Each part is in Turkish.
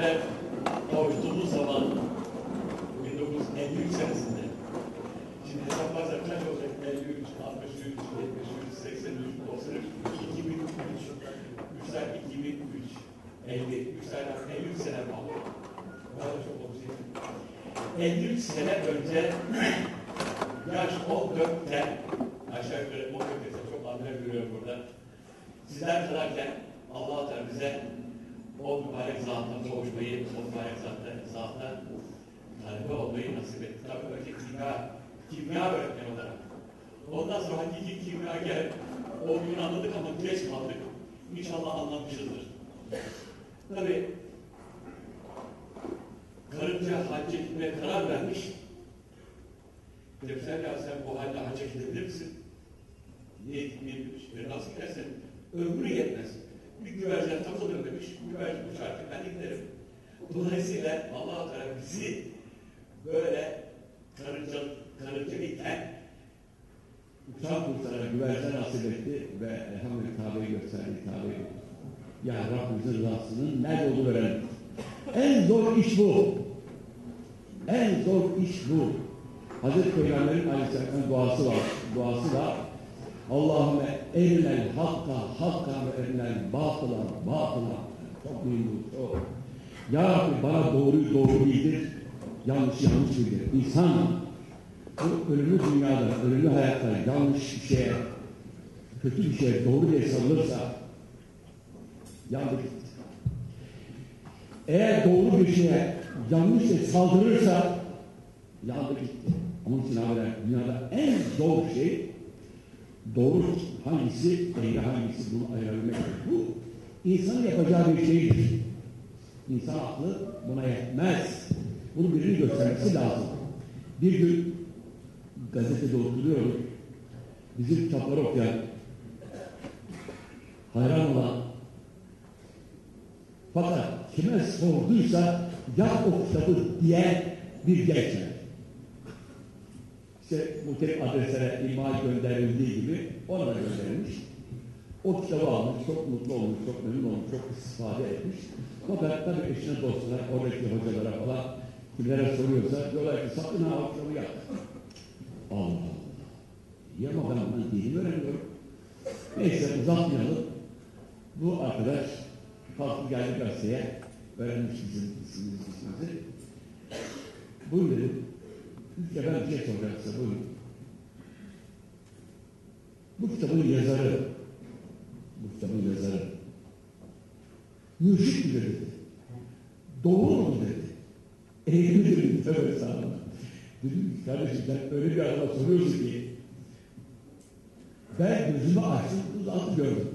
zafere kavuştuğumuz zaman 1953 senesinde şimdi hesaplarsak kaç olacak? 53, 63, 73, 83, 93, 2003, 3'ler 2003, 50, 3'ler 53 sene kaldı. Daha da çok olacak. 53 sene önce yaş 14'ten aşağı yukarı 14 ise çok anlar görüyorum burada. Sizler kadarken Allah Teala bize o mübarek zatla kavuşmayı, o mübarek zatla, zatla talebe olmayı nasip etti. Tabii önce kimya, kimya öğretmeni olarak. Ondan sonra hakiki kimyager olduğunu anladık ama geç kaldık. İnşallah anlamışızdır. Tabii karınca hacca gitmeye karar vermiş. Demişler ya sen bu halde hacca gidebilir misin? Niye gitmeyebilmiş? Ve nasıl gidersen ömrü yetmez. Bir güvercin takılır demiş. Güvercin uçarken ben de giderim. Dolayısıyla allah Teala bizi böyle karınca, karıncalıyken Uçak kurslarına güvercin nasip etti ve elhamdülillah Kabe'yi gösterdi, Kabe'yi. Ya Rabbimizin rızasının nerede olduğunu öğrendik. En zor iş bu. En zor iş bu. Hazreti Peygamber'in aleyhisselamın duası var. Duası var. Allahümme erinel hakka hakka ve erinel batıla batıla. Çok mühim bu. Çok. Ya Rabbi bana doğruyu doğru bildir. Yanlış yanlış bildir. İnsan bu ölümlü dünyada, ölümlü hayatta yanlış bir şeye, kötü bir şeye doğru diye sarılırsa yandı gitti. Eğer doğru bir şeye yanlış diye saldırırsa yandı gitti. Onun için abiler dünyada en zor şey doğru hangisi, eğri hangisi bunu ayırabilmek. Bu insanın yapacağı bir şeydir. İnsan aklı buna yetmez. Bunu birinin göstermesi lazım. Bir gün gazetede oturuyorum. Bizim kitapları okuyan, hayran olan, fakat kime sorduysa yap o kitabı diye bir genç. İşte muhtelif adreslere imaj gönderildiği gibi ona da gönderilmiş. O kitabı almış, çok mutlu olmuş, çok memnun olmuş, çok istifade etmiş. Fakat tabii eşine dostuna, oradaki hocalara falan kimlere soruyorsa diyorlar ki sakın ha o kitabı yap. Allah Allah. İyi ama ben bundan dinimi öğreniyorum. Neyse uzatmayalım. Bu arkadaş kalktı geldi gazeteye. Öğrenmiş bizim ismimizi. Buyurun dedim. İlk ben bir şey soracağım size. Buyurun. Bu kitabın yazarı, bu kitabın yazarı, mürşit midir dedi. Doğru mu dedi. Midir dedi. Tövbe estağfurullah. Dedim ki kardeşim sen öyle bir adama soruyorsun ki ben gözümü açtım, uzatı gördüm.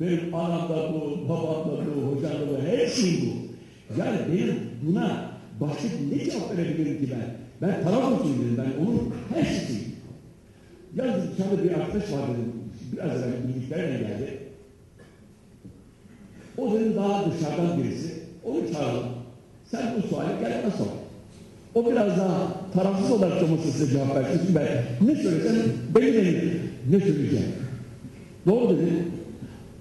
Benim anam da bu, babam da bu, hocam da bu, her şey bu. Yani benim buna başka ne cevap verebilirim ki ben? Ben olsun dedim, ben onun her şeyi. Yalnız dışarıda bir arkadaş var dedim, biraz evvel bildiklerine geldi. O dedim daha dışarıdan birisi, onu çağıralım. Sen bu suali gel sor. O biraz daha tarafsız olarak olması size cevap versin. Çünkü ben ne söylesem belli değil. Ne söyleyeceğim? Doğru dedi.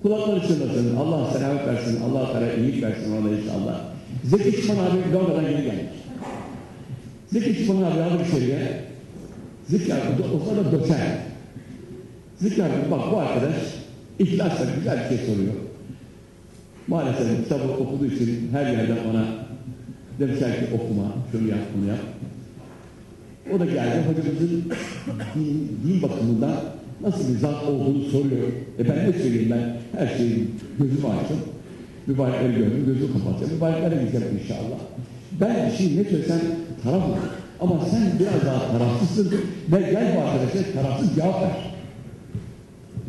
Kulakları çınlasın. Allah selamet versin. Allah Teala iyilik versin ona inşallah. Zeki Çıkman abi Londra'dan yeni gelmiş. Abi aldı bir şeye. Zeki abi o da doçer. Zeki abi bak bu arkadaş ihlasla güzel bir şey soruyor. Maalesef kitabı okuduğu için her yerden ona demişler ki okuma, şunu yap, bunu yap. O da geldi hocamızın din, din bakımından nasıl bir zat olduğunu soruyor. E ben ne söyleyeyim ben her şeyi gözümü açtım. Mübarekleri gördüm, gözümü kapatacağım. Mübareklere gideceğim inşallah. Ben şimdi ne söylesem taraf olur. Ama sen biraz daha tarafsızsın ve gel bu arkadaşa tarafsız cevap ver.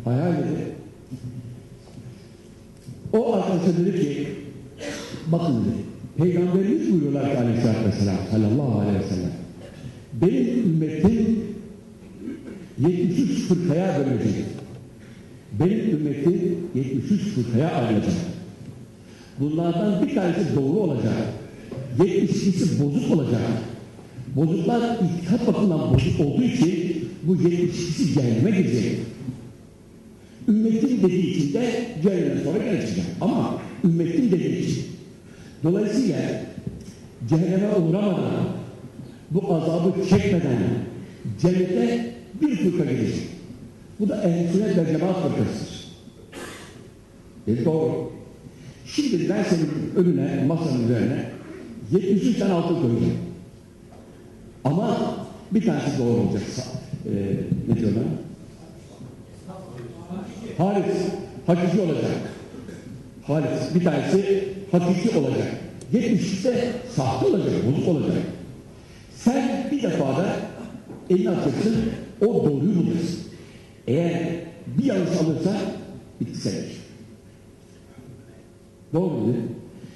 Hayal dedi. O arkadaşa dedi ki bakın dedi Peygamberimiz buyuruyorlar ki aleyhissalatü vesselam sallallahu aleyhi ve sellem benim ümmetim 73 fırkaya bölünecek. Benim ümmetim 73 fırkaya ayrılacak. Bunlardan bir tanesi doğru olacak. 72'si bozuk olacak. Bozuklar itikat bakımından bozuk olduğu için bu 72'si cehenneme girecek. Ümmetim dediği için de cehennemden sonra gelecek. Ama ümmetim dediği için Dolayısıyla cehenneme uğramadan, bu azabı çekmeden cennete bir fırka gelecek. Bu da ehl-i ve cemaat fırkasıdır. E doğru. Şimdi ben senin önüne, masanın üzerine 73 tane altın koyacağım. Ama bir tanesi doğru olacak. Ee, ne diyorlar? Halis, hakiki olacak. Halis, bir tanesi hakiki olacak. 73 de sahte olacak, bozuk olacak. Sen bir defa da elini atacaksın, o doğruyu bulacaksın. Eğer bir yanlış alırsa bitti işin. Doğru mu?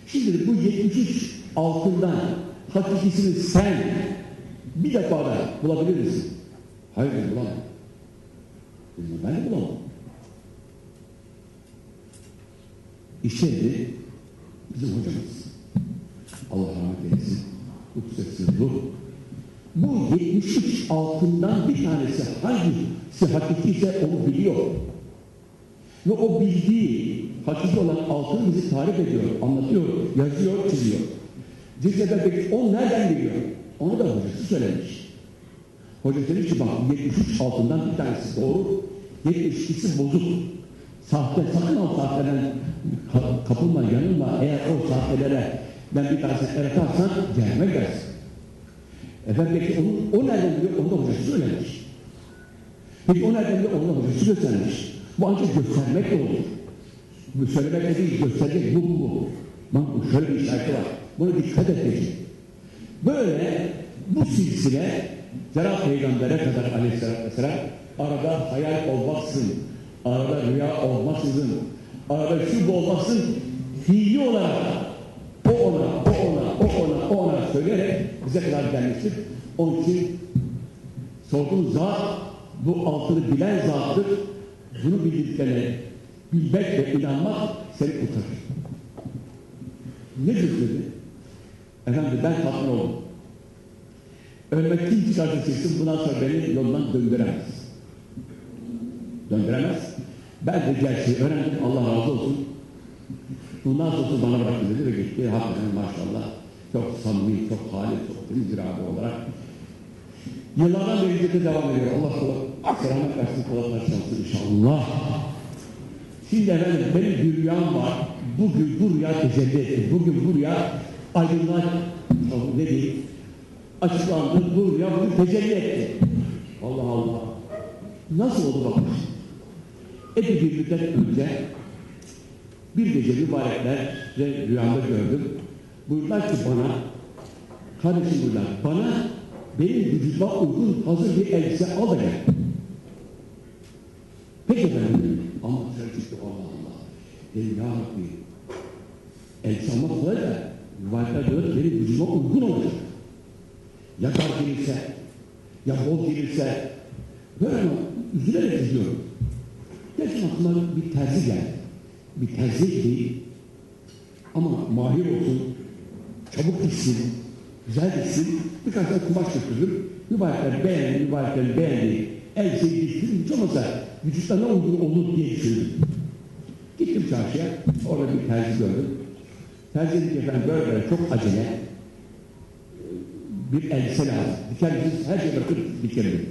Şimdi bu 73 altından hakikisini sen bir defa da bulabilir misin? Hayır bulamam. Ben de bulamam. İşte bizim hocamız. Allah rahmet eylesin. Kutsetsin ruh. Bu 73 altından bir tanesi hangisi hakikiyse onu biliyor. Ve o bildiği hakiki olan altını bizi tarif ediyor, anlatıyor, yazıyor, çiziyor. Cizre'de peki o nereden biliyor? Onu da hocası söylemiş. Hoca demiş ki bak 73 altından bir tanesi doğru, 72'si bozuk. Sahte, sakın o sahteden ka- kapılma, yanılma. Eğer o sahtelere ben bir tanesini el atarsan cehenneme gidersin. Efendim peki onu, o nereden biliyor? Onu da hocası söylemiş. Peki o nereden biliyor? Onu da hocası göstermiş. Bu ancak göstermekle olur. Bu söylemekle değil, gösterecek bu bu bu. Bak şöyle bir işareti var. Buna dikkat edecek. Böyle bu silsile Cenab-ı Peygamber'e kadar aleyhisselatü vesselam arada hayal olmaksın, arada rüya olmaksızın, arada şu bu olmaksın, fiili olarak o ona, o ona, o ona, o ona söyleyerek bize kadar gelmiştir. Onun için sorduğun zat bu altını bilen zattır. Bunu bildiklerine bilmek ve inanmak seni kurtarır. Ne dedi? Efendim ben tatmin oldum. Ölmek kim çıkarsa çıksın bundan sonra beni yoldan döndüremez. Döndüremez. Ben de gerçeği öğrendim. Allah razı olsun. Bundan sonra bana bıraktı dedi ve gitti. Hakikaten maşallah çok samimi, çok halis, çok temiz abi olarak yıllardan beri gidip devam ediyor. Allah Allah selamet versin, kolaylar şansın inşallah. Şimdi efendim benim rüyam var. Bugün bu rüya tecelli etti. Bugün bu rüya aydınlar ne diyeyim açıklandı. Rüya bugün tecelli etti. Allah Allah. Nasıl oldu bakın. Epey bir müddet önce bir gece mübarekler ve rüyamda gördüm. Buyurdular ki bana kardeşim buyurdular bana benim vücuduma uygun hazır bir elbise al da gel. Peki efendim. Ama dışarı çıktı Allah Allah. Dedim ya Rabbi. Elbise almak kolay da rivayetler diyor benim vücuduma uygun olacak. Ya dar gelirse, ya bol gelirse böyle ama üzülerek izliyorum. Derken aklıma bir terzi geldi. Bir terzi değil ama mahir olsun, çabuk gitsin, güzel gitsin, birkaç tane kumaş götürdüm. Mübarekler beğendi, mübarekler beğendi. Elbiseyi diktim, hiç olmazsa vücutlarına uygun olur diye düşündüm. Gittim çarşıya, orada bir terzi gördüm. Terzi dedi ki efendim böyle böyle çok acele, bir elbise lazım. Diker misiniz? Her şeyi bırakıp dikerim.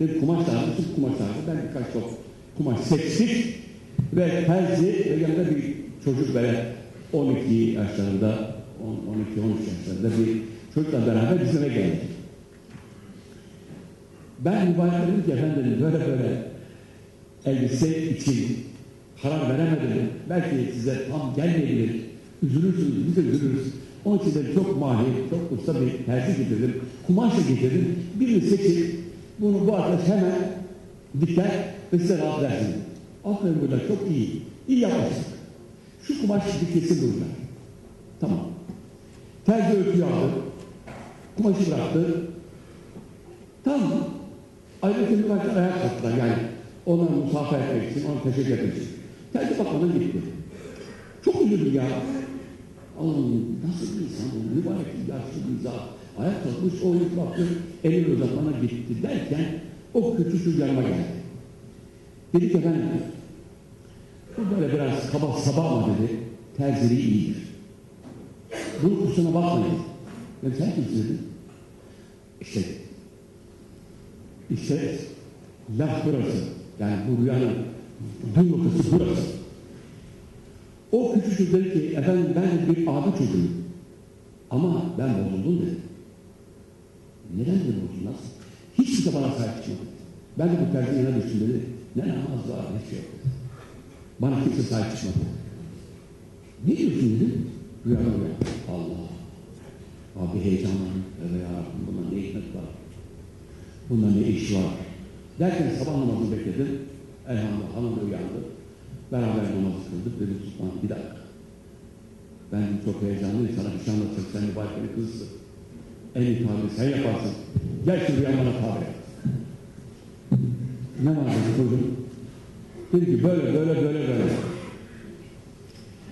Dedim kumaş lazım, sırf kumaş lazım. Ben birkaç çok kumaş seçtik ve terzi ve yanında bir çocuk böyle 12 yaşlarında, 12-13 yaşlarında bir çocukla beraber bizim eve geldik. Ben mübarek dedim ki efendim böyle böyle elbise için karar veremedim. Belki size tam gelmeyebilir. Üzülürsünüz, biz de üzülürüz. Onun için de çok mahir, çok usta bir terzi getirdim. Kumaş da getirdim. Birini seçip bunu bu arkadaş hemen diker ve size rahat versin. Aferin burada çok iyi. İyi yapmışsın. Şu kumaş dikilsin burada. Tamam. Terzi ölçüyü aldı. Kumaşı bıraktı. Tamam. Ayrıca mübarek ayağa kalktılar yani. Ona musafa etmek için, ona teşekkür etmek için. Terzi bakmadan gitti. Çok üzüldüm ya. Allah'ım nasıl bir insan bu? Mübarek yaşlı bir zat. Ayak kalkmış, o ilk baktı, elini uzatmana gitti derken o kötü yanıma geldi. Dedi ki efendim, bu böyle biraz kaba saba ama dedi, terziliği iyidir. Bunun kusuna bakmayın. Ya sen kimsin dedin? İşte, işte laf burası. Yani bu rüyanın dün noktası burası. O küçücük dedi ki, efendim ben bir abi çocuğuyum. Ama ben bozuldum dedi. Neden dedi bozuldun nasıl? Hiç kimse bana sahip çıkmadı. Ben de bu tercih yana düştüm dedi. Ne namaz var ne şey yok. Bana kimse sahip çıkmadı. Ne diyorsun dedim. Rüyama uyandım. Allah. Abi heyecanlandım. Evet ya Rabbim bunda ne hikmet var. Bunda ne iş var. Derken sabah namazını bekledim. Elhamdülillah hanım da uyandı. Beraber namaz kıldık. Dedim Sultan bir dakika. Ben çok heyecanlıyım. Sana bir şey anlatacak. Sen mübarekeli kızsın. En iyi tabiri sen yaparsın. Gel şu rüyam bana tabir. Ne var dedi kurdum. Dedi ki böyle böyle böyle böyle.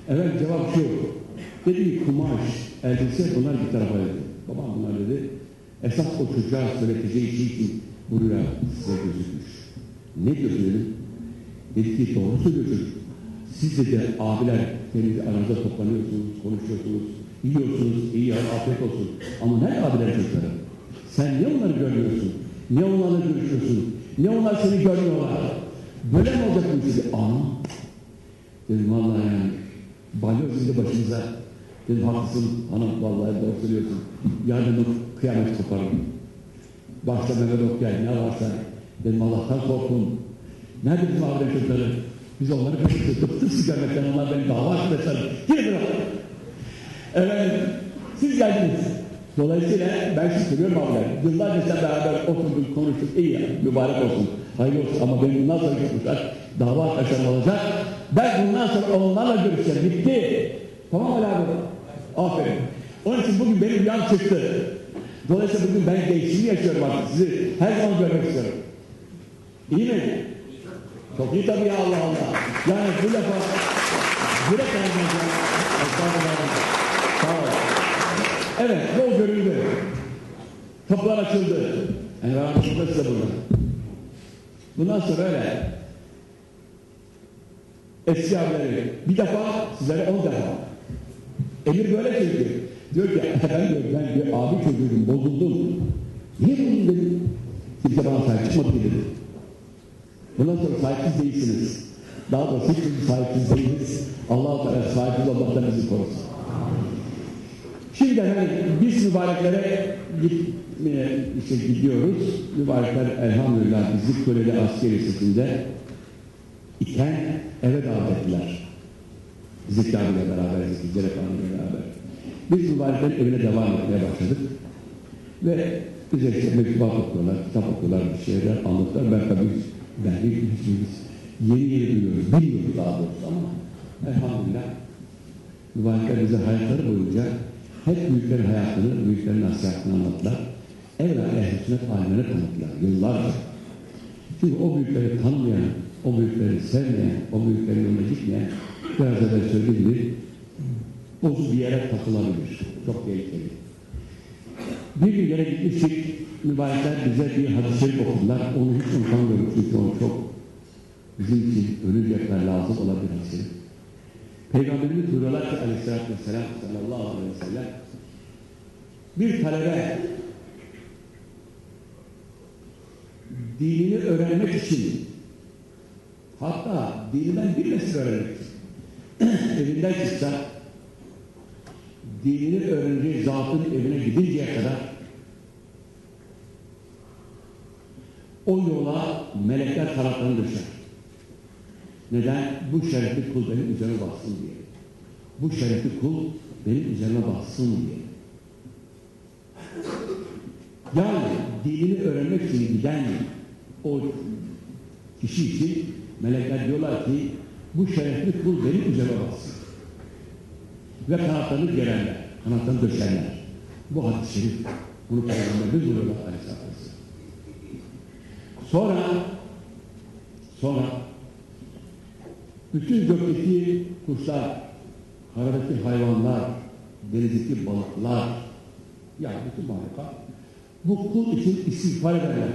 Evet cevap şu. Dedi ki kumaş, elbise bunlar bir tarafa dedi. Babam bunlar dedi. Esas o çocuğa söyleteceği şey için bu rüya size gözükmüş. Ne diyorsun dedim. Dedi ki doğru söylüyor çocuk. Siz de, abiler temiz aranızda toplanıyorsunuz, konuşuyorsunuz, yiyorsunuz, iyi afiyet olsun. Ama nerede abiler çocukları? Sen ne onları görmüyorsun? Ne onlarla görüşüyorsun? Ne onlar seni görmüyorlar? Böyle mi olacak bu sizi? Ama dedim vallahi yani balyoz indi başımıza. Dedim haklısın hanım vallahi doğru söylüyorsun. Yarın kıyamet koparım. Başta Mehmet Okyay ne varsa dedim Allah'tan korkun. Nerede bizim abiler çocukları? Biz onları kaçırdık. Bıktık siz görmekten onlar beni dava açmışlar. Gidin bırak. Evet, siz geldiniz. Dolayısıyla ben sizi seviyorum abiler. Yıllarca sen beraber oturduk, konuştuk. İyi ya, mübarek olsun. Hayır olsun ama benim bundan sonra çıkmışlar. Dava arkadaşlarım olacak. Ben bundan sonra onlarla görüşeceğim. Bitti. Tamam Ali abi? Aferin. Onun için bugün benim rüyam çıktı. Dolayısıyla bugün ben gençliğimi yaşıyorum artık. Sizi her zaman görmek istiyorum. İyi mi? Çok iyi tabii ya Allah Allah. Yani bu. Sağ ol. Evet, yol görüldü. Kapılar açıldı. Yani rahmetli size burada. Bundan sonra öyle. Eski abileri bir defa, sizlere on defa. Emir böyle çünkü. Diyor ki, ben diyor, ben bir abi çocuğum, bozuldum. Niye bozuldun dedim. Kimse bana sahip çıkmadı dedi. Bundan sonra sahipsiz değilsiniz. Daha doğrusu hiçbir sahipsiz değiliz. Allah-u Teala sahipsiz olmaktan bizi korusun. Şimdi hani biz mübareklere gitmeye işte gidiyoruz. Mübarekler elhamdülillah bizi Köleli Asker Lisesi'nde iken eve davet ettiler. Zeki abiyle beraber, Cerek abiyle beraber. Biz mübareklerin evine devam etmeye başladık. Ve bize işte mektubat okuyorlar, kitap okuyorlar, bir şeyler anlatıyorlar. Ben tabii hiç hiçbirimiz yeni yeni duyuyoruz, bilmiyoruz daha doğrusu ama elhamdülillah mübarekler bize hayatları boyunca hep büyüklerin hayatını, büyüklerin nasihatini anlattılar. Evvela ehl-i sünnet alimleri tanıttılar yıllarca. Çünkü o büyükleri tanımayan, o büyükleri sevmeyen, o büyüklerin önüne gitmeyen biraz evvel söylediğim gibi bozuk bir yere takılabilir. Çok tehlikeli. Bir gün yere gitmiştik, mübarekler bize bir hadis-i okudular. Onu hiç unutamıyorum çünkü onu çok bizim için kadar lazım olan bir hadis-i şerif. Peygamberimiz buyuruyorlar ki aleyhissalatü vesselam sallallahu aleyhi ve sellem bir talebe dinini öğrenmek için hatta dininden bir nesil öğrenmek evinden çıksa dinini öğreneceği zatın evine gidinceye kadar o yola melekler taraflarını düşer. Neden? Bu şerefli kul benim üzerime bassın diye. Bu şerefli kul benim üzerime bassın diye. Yani dinini öğrenmek için giden o kişi için melekler diyorlar ki bu şerefli kul benim üzerime bassın. Ve kanatlarını gererler, kanatlarını döşerler. Bu hadis-i şerif. Bunu Peygamberimiz buyuruyorlar aleyhissalatü. Sonra sonra bütün gökteki kuşlar, karadaki hayvanlar, denizdeki balıklar, yani bütün mahlukat bu kul için istiğfar ederler.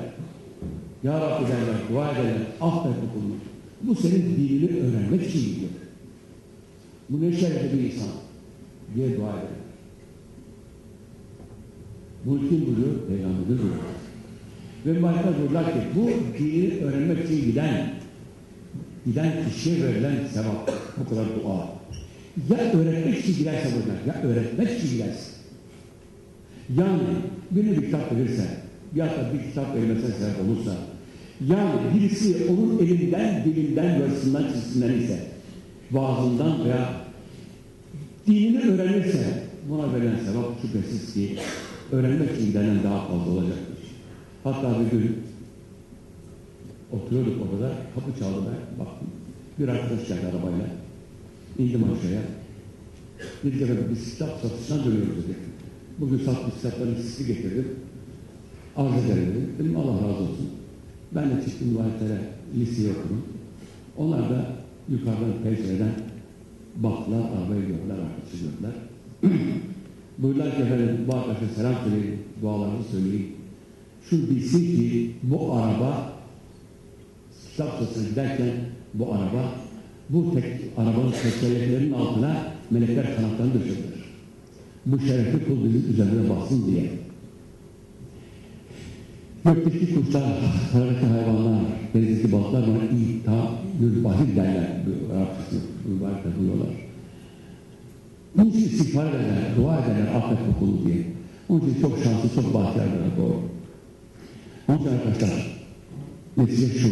Ya Rabbi derler, dua ederler, affet bu kulunu. Bu senin dinini öğrenmek için gidiyor. Bu ne şerefli bir insan diye dua ederler. Bunu kim buyuruyor? Peygamberimiz buyuruyor. Ve mübarekler buyurlar ki bu dini öğrenmek için giden giden kişiye verilen sevap bu kadar dua. Ya öğretmek için giderse buradan, ya öğretmek için giderse. Yani birine bir kitap verirse, ya da bir kitap verilmesine sebep olursa, yani birisi onun elinden, dilinden, yazısından, çizisinden ise, vaazından veya dinini öğrenirse, buna verilen sevap şüphesiz ki öğrenmek için gidenden daha fazla olacaktır. Hatta bir gün oturuyorduk orada, kapı çaldı ben, baktım. Bir arkadaş geldi arabayla. İndim aşağıya. Bir kere biz kitap satışından dönüyoruz dedi. Bugün satmış kitapların sisi getirdim. Arz ederim dedim. Dedim Allah razı olsun. Ben de çıktım vahitlere liseyi okudum. Onlar da yukarıdan pencereden baktılar, arabaya gördüler, arkadaşı gördüler. Buyurlar ki efendim bu arkadaşa selam söyleyin, dualarını söyleyin. Şu bilsin ki bu araba kitap satışına giderken bu araba bu tek arabanın tekerleklerinin altına melekler kanatlarını düşürdüler. Bu şerefli kul bizim üzerine bassın diye. Gökteki kuşlar, karadaki hayvanlar, denizdeki balıklar bana İta Gülbahir derler. Arapçası, mübarek buyuruyorlar. Bunun için istiğfar ederler, dua ederler affet bu kulu diye. Onun için çok şanslı, çok bahtiyarlar doğru. Onun için arkadaşlar, netice şu.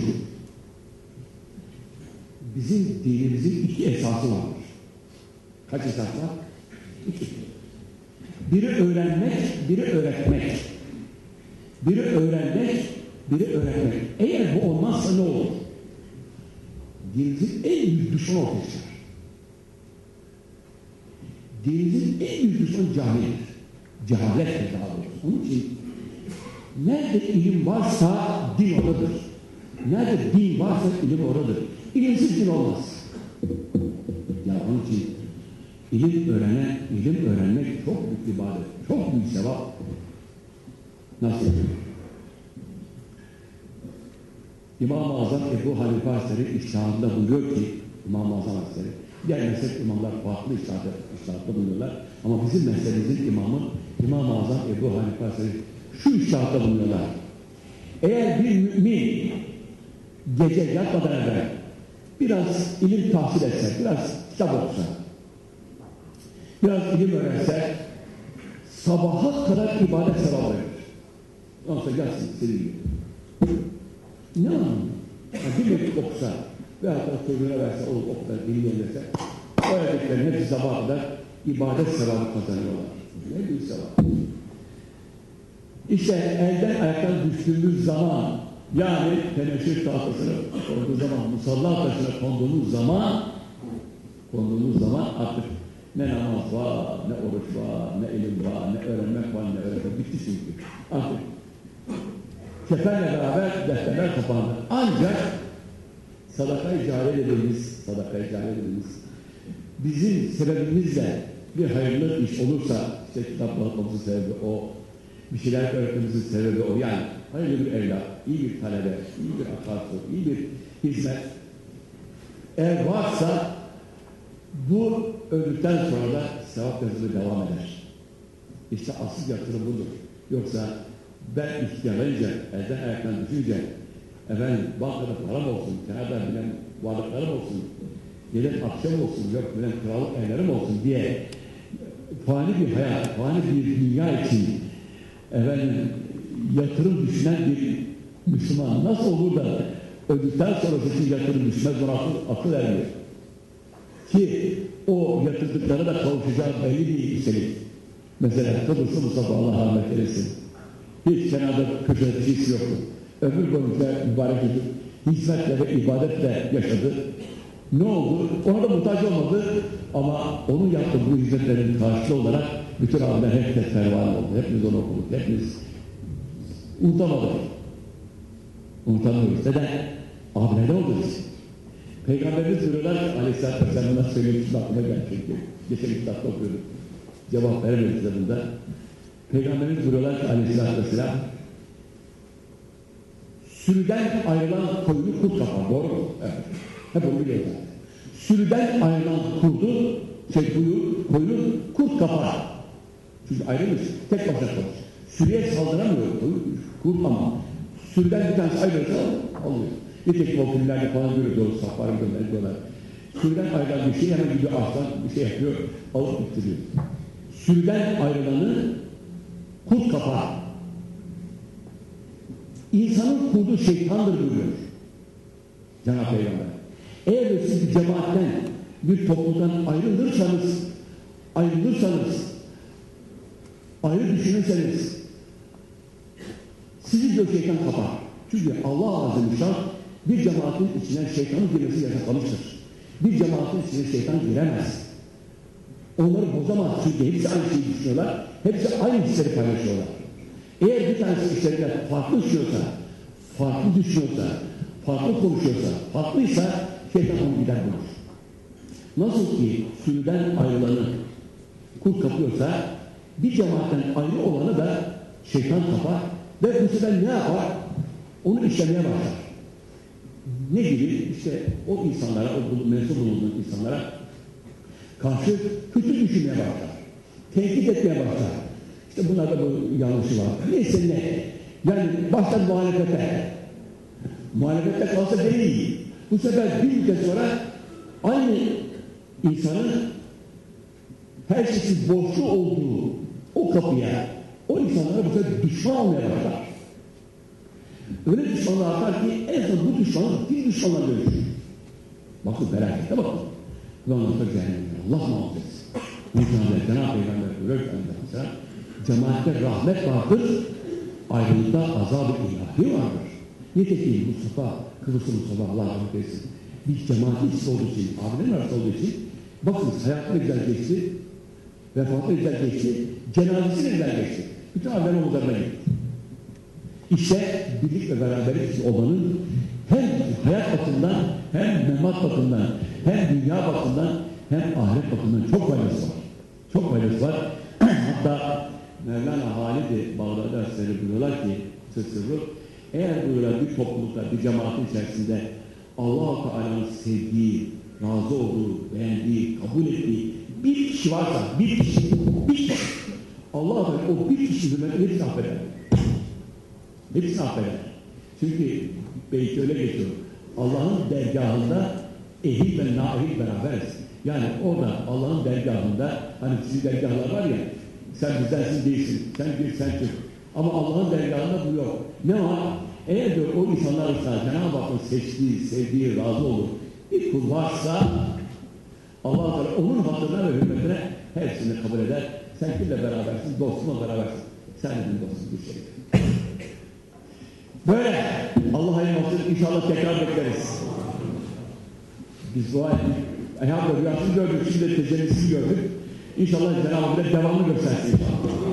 Bizim dinimizin iki esası vardır. Kaç esas var? İki. Biri öğrenmek, biri öğretmek. Biri öğrenmek, biri öğretmek. Eğer bu olmazsa ne olur? Dinimizin en büyük düşmanı ortaya çıkar. Dinimizin en büyük düşmanı cahildir. Cehalettir daha doğrusu. Onun için nerede ilim varsa din oradadır. Nerede din varsa ilim oradadır. İlimsiz din olmaz. Ya onun için ilim öğrenen, ilim öğrenmek çok büyük ibadet, çok büyük sevap. Nasıl? İmam-ı Azam Ebu Hanife Hazretleri iştihadında buyuruyor ki İmam-ı Azam Hazretleri diğer mezhep imamlar farklı iştihadda, iştihadda bulunuyorlar ama bizim mezhebimizin imamı İmam-ı Azam Ebu Hanife Hazretleri şu iştihadda bulunuyorlar. Eğer bir mümin gece yatmadan evvel biraz ilim tahsil etse, biraz kitap okusa, biraz ilim öğrense, sabaha kadar ibadet sevabı verir. Ondan sonra gelsin senin gibi. Ne anlamı? Yani bir mektup okusa veya da çocuğuna verse, olur oku da dili gönderse, o ayetlerin hepsi sabaha kadar ibadet sevabı kazanıyorlar. Ne büyük sevap. İşte elden ayaktan düştüğümüz zaman yani teneşir tahtasına konduğu zaman, musalla taşına konduğumuz zaman konduğumuz zaman artık ne namaz var, ne oruç var, ne ilim var, ne öğrenmek var, ne öğrenmek bitti çünkü. Artık kefenle beraber defterler kapandı. Ancak sadaka-i cariye dediğimiz, sadaka-i cariye dediğimiz bizim sebebimizle bir hayırlı iş olursa işte kitap dağıtmamızın sebebi o, bir şeyler öğretmemizin sebebi o. Yani hayırlı bir evlat, iyi bir talebe, iyi bir akarsu, iyi bir hizmet. Eğer varsa bu öldükten sonra da sevap yazılı devam eder. İşte asıl yatırım budur. Yoksa ben ihtiyarlayınca, elden ayaktan düşünce, efendim bankada param olsun, kenarda bilen varlıklarım olsun, gelen akşam olsun, yok bilen krallık evlerim olsun diye fani bir hayat, fani bir dünya için efendim yatırım düşünen bir Müslüman nasıl olur da öldükten sonrası için yatırım düşmez buna akıl, akıl ermiyor. Ki o yatırdıkları da kavuşacağı belli değil üstelik. Mesela Kıbrıs'ı Mustafa Allah rahmet eylesin. Hiç kenarda köşede hiç yoktu. Ömür boyunca mübarek edip hizmetle ve ibadetle yaşadı. Ne oldu? Ona da muhtaç olmadı ama onun yaptığı bu hizmetlerin karşılığı olarak bütün abiler hep pervan oldu. Hepimiz onu okuduk. Hepimiz unutamadık. Unutamıyoruz. Neden? Abiler ne oldu biz? Peygamberimiz ki Aleyhisselatü Vesselam'a söylemiştim aklıma geldi çünkü. Geçen kitapta okuyorduk. Cevap veremedik kitabında. Peygamberimiz diyorlar ki Aleyhisselatü Vesselam sürüden ayrılan koyunu kurt kapar. Doğru mu? Evet. Hep onu biliyoruz. Sürüden ayrılan kurdu, şey kuyu, koyunu kurt kapar. Çünkü ayrılmış. Tek başına kalır. Sürüye saldıramıyor kurt ama sürüden bir tanesi ayrılırsa alıyor. Nitekim o filmlerde falan görüyoruz o safari gönderiyorlar. Sürüden ayrılan bir şey hemen gidiyor aslan bir şey yapıyor, alıp bittiriyor. Sürüden ayrılanı kurt kapar. İnsanın kurdu şeytandır buyuruyor. Cenab-ı Peygamber. Eğer siz bir cemaatten, bir toplumdan ayrılırsanız, ayrılırsanız, ayrı düşünürseniz, sizi diyor şeytan kapar. Çünkü Allah Azze ve bir cemaatin içine şeytanın girmesi yasaklamıştır. Bir cemaatin içine şeytan giremez. Onları bozamaz çünkü hepsi aynı şeyi düşünüyorlar, hepsi aynı hisleri paylaşıyorlar. Eğer bir tanesi işlerinde farklı düşünüyorsa, farklı düşünüyorsa, farklı konuşuyorsa, farklıysa şeytan onu gider bulur. Nasıl ki sürüden ayrılanı kurt kapıyorsa, bir cemaatten ayrı olanı da şeytan kapar ve bu sefer ne yapar? Onu işlemeye başlar. Ne gibi? İşte o insanlara, o mensup bulunduğu insanlara karşı kötü düşünmeye başlar. Tehdit etmeye başlar. İşte bunlarda bu yanlışı var. Neyse ne? Yani başlar muhalefete. Muhalefette kalsa değil. Bu sefer bir müddet sonra aynı insanın her şeysiz borçlu olduğu o kapıya, o insanlara bu sefer düşman olmaya başlar. Öyle düşmanlar artar ki en son bu düşmanlar bir düşmanlar dönüşür. Bakın felakete bakın. Ve ondan sonra cehennem. Allah. Bu yüzden Cenab-ı Peygamber buyuruyor ki mesela cemaatte rahmet vardır, ayrılıkta azab-ı ilahi vardır. Nitekim Mustafa, Kıbrıs'ı Mustafa Allah rahmet eylesin. Bir cemaatin içinde olduğu için, abilerin arasında olduğu için bakın hayatı da güzel geçti, vefatı güzel geçti, cenazesi güzel geçti. Bütün abilerin omuzlarına gitti. İşte birlik ve beraberlik olmanın hem hayat bakımından hem memat bakımından hem dünya bakımından hem ahiret bakımından çok faydası var. Çok faydası var. Hatta Mevlana Halid-i Bağdadi Hazretleri buyuruyorlar ki sırrı eğer buyuruyorlar bir toplulukta, bir cemaatin içerisinde Allah-u Teala'nın sevdiği, razı olduğu, beğendiği, kabul ettiği bir kişi varsa, bir kişi, bir kişi Allah-u Teala o bir kişi hürmetini hepsini affeder. Hepsini affeder. Çünkü belki öyle geçiyor. Allah'ın dergahında ehil ve naehil beraberiz. Yani orada Allah'ın dergahında hani sizin dergahlar var ya sen bizdensin değilsin, sen bir sen çık. Ama Allah'ın dergahında bu yok. Ne var? Eğer diyor o insanlar ise Cenab-ı Hakk'ın seçtiği, sevdiği, razı olur. Bir kul varsa Allah Teala onun hatırına ve hürmetine hepsini kabul eder. Sen kimle berabersin? Dostumla berabersin. Sen benim dostum bir şey. Böyle Allah'a emanet inşallah tekrar bekleriz. Biz dua ettik. Elhamdülillah rüyasını gördük, şimdi tecellisini gördük. İnşallah Cenab-ı Hak devamını göstersin inşallah.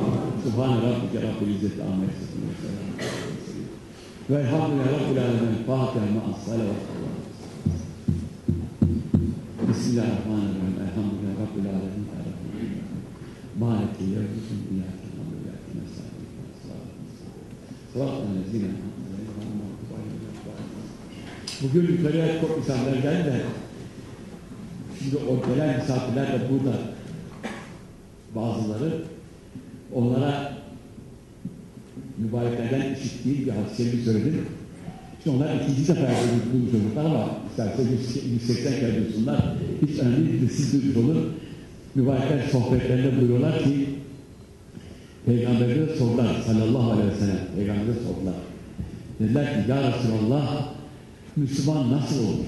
Subhane Rabbike Rabbil İzzeti Ahmet Ve elhamdülillah Rabbil Alemin Fatiha ma'as salavat Bismillahirrahmanirrahim. Elhamdülillah Rabbil Alemin. Maliki yevmisin İyyâke nâbu İyyâke nesta'in Sırattan lezine Bugün yukarıya çok insanlar geldi de Şimdi o gelen misafirler de burada. Bazıları onlara mübareklerden işittiğim bir hadisemi söyledim. Şimdi onlar ikinci sefer duymuş çocuklar ama isterse 180 kere. Hiç önemli değil, siz duymuş olur. Mübarekler sohbetlerinde buyuruyorlar ki Peygamber'e sordular sallallahu aleyhi ve sellem. Peygamber'e sordular. Dediler ki ya Resulallah Müslüman nasıl olur?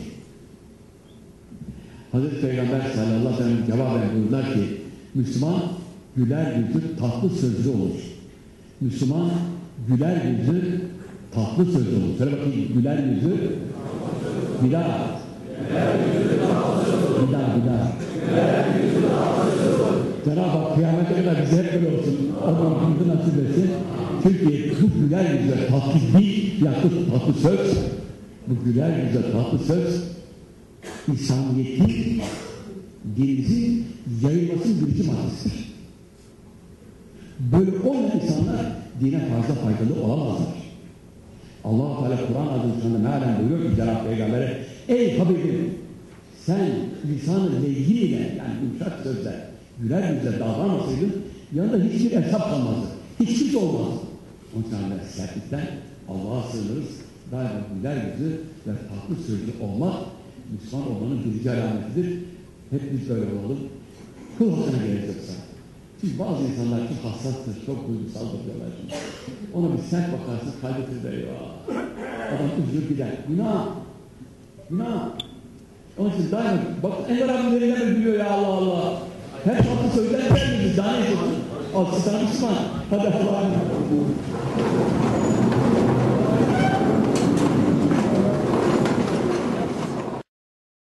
Hazreti Peygamber sallallahu aleyhi ve sellem cevaben buyurdular ki Müslüman güler yüzlü tatlı sözlü olur. Müslüman güler yüzlü tatlı sözlü olur. Söyle bakayım güler. Bir daha bir daha. Cenab-ı Hak kıyamete kadar bize hep böyle olsun. Allah'ın hamdı nasip etsin. Çünkü bu güler yüzlü tatlı bir yakıt tatlı söz. Bu güler yüzlü tatlı söz İslamiyet'in dinimizin yayılmasının birinci maddesidir. Böyle olmayan insanlar dine fazla faydalı olamazlar. Allah Teala Kur'an adı üstünde mealen buyuruyor ki Cenab-ı Peygamber'e Ey Habibim sen lisan-ı leyyiyle yani yumuşak sözle güler yüzle davranmasaydın yanında hiçbir hesap kalmazdı. Hiç kimse olmaz. Onun için sertlikten Allah'a sığınırız. Daima güler yüzü ve farklı sözlü olmak Müslüman olmanın birinci alametidir. Hepimiz böyle olalım. Kul hakkına yoksa. Çünkü bazı insanlar çok hassastır, çok duygusaldır diyorlar. Ona bir sert bakarsın, kaybetir de ya. Adam üzülür gider. Günah. Günah. Onun için daima, bak Enver abi nereye gülüyor ya Allah Allah. Hep tatlı sözler vermiyoruz, daha ne yapalım? Al sana Müslüman. Hadi Allah'a emanet.